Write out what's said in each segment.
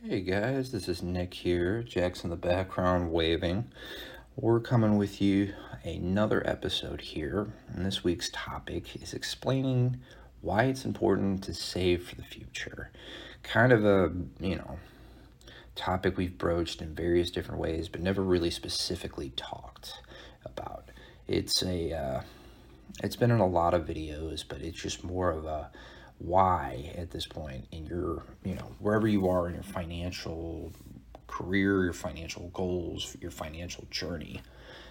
Hey guys, this is Nick here. Jack's in the background waving. We're coming with you another episode here. And this week's topic is explaining why it's important to save for the future. Kind of a, you know, topic we've broached in various different ways, but never really specifically talked about. It's a, uh, it's been in a lot of videos, but it's just more of a why at this point in your, you know, wherever you are in your financial career, your financial goals, your financial journey.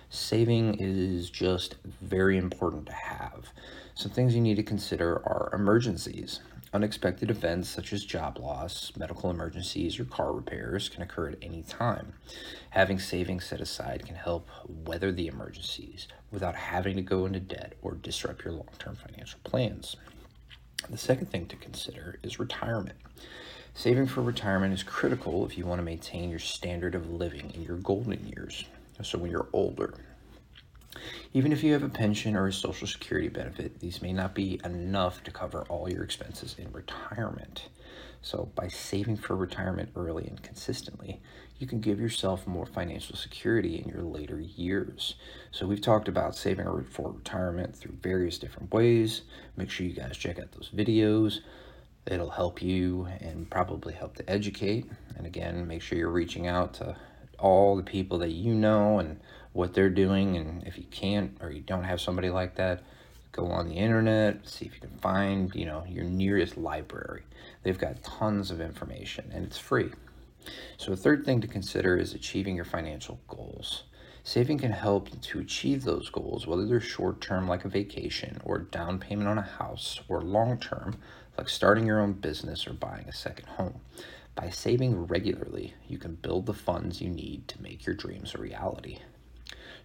Saving is just very important to have. Some things you need to consider are emergencies. Unexpected events such as job loss, medical emergencies, or car repairs can occur at any time. Having savings set aside can help weather the emergencies without having to go into debt or disrupt your long term financial plans. The second thing to consider is retirement. Saving for retirement is critical if you want to maintain your standard of living in your golden years, so when you're older. Even if you have a pension or a social security benefit, these may not be enough to cover all your expenses in retirement. So, by saving for retirement early and consistently, you can give yourself more financial security in your later years. So, we've talked about saving for retirement through various different ways. Make sure you guys check out those videos. It'll help you and probably help to educate. And again, make sure you're reaching out to all the people that you know and what they're doing. And if you can't or you don't have somebody like that, go on the internet, see if you can find, you know, your nearest library. They've got tons of information and it's free. So a third thing to consider is achieving your financial goals. Saving can help to achieve those goals, whether they're short term, like a vacation, or down payment on a house, or long term, like starting your own business or buying a second home. By saving regularly, you can build the funds you need to make your dreams a reality.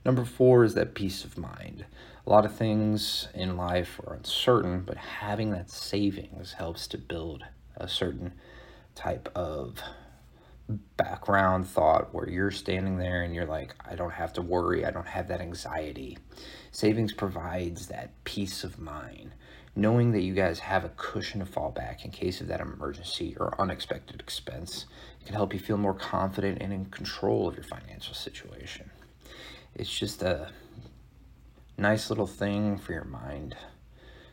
Number four is that peace of mind. A lot of things in life are uncertain, but having that savings helps to build a certain type of background thought where you're standing there and you're like, I don't have to worry, I don't have that anxiety. Savings provides that peace of mind, knowing that you guys have a cushion to fall back in case of that emergency or unexpected expense. It can help you feel more confident and in control of your financial situation it's just a nice little thing for your mind.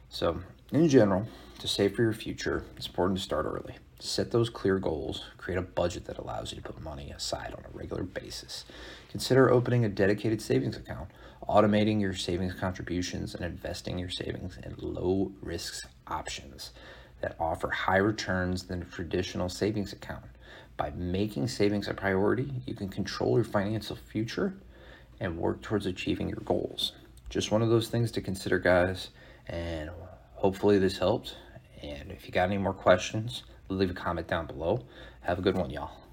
So, in general, to save for your future, it's important to start early. Set those clear goals, create a budget that allows you to put money aside on a regular basis. Consider opening a dedicated savings account, automating your savings contributions, and investing your savings in low risk options that offer high returns than a traditional savings account. By making savings a priority, you can control your financial future and work towards achieving your goals. Just one of those things to consider, guys. And hopefully this helped. And if you got any more questions, leave a comment down below. Have a good one, y'all.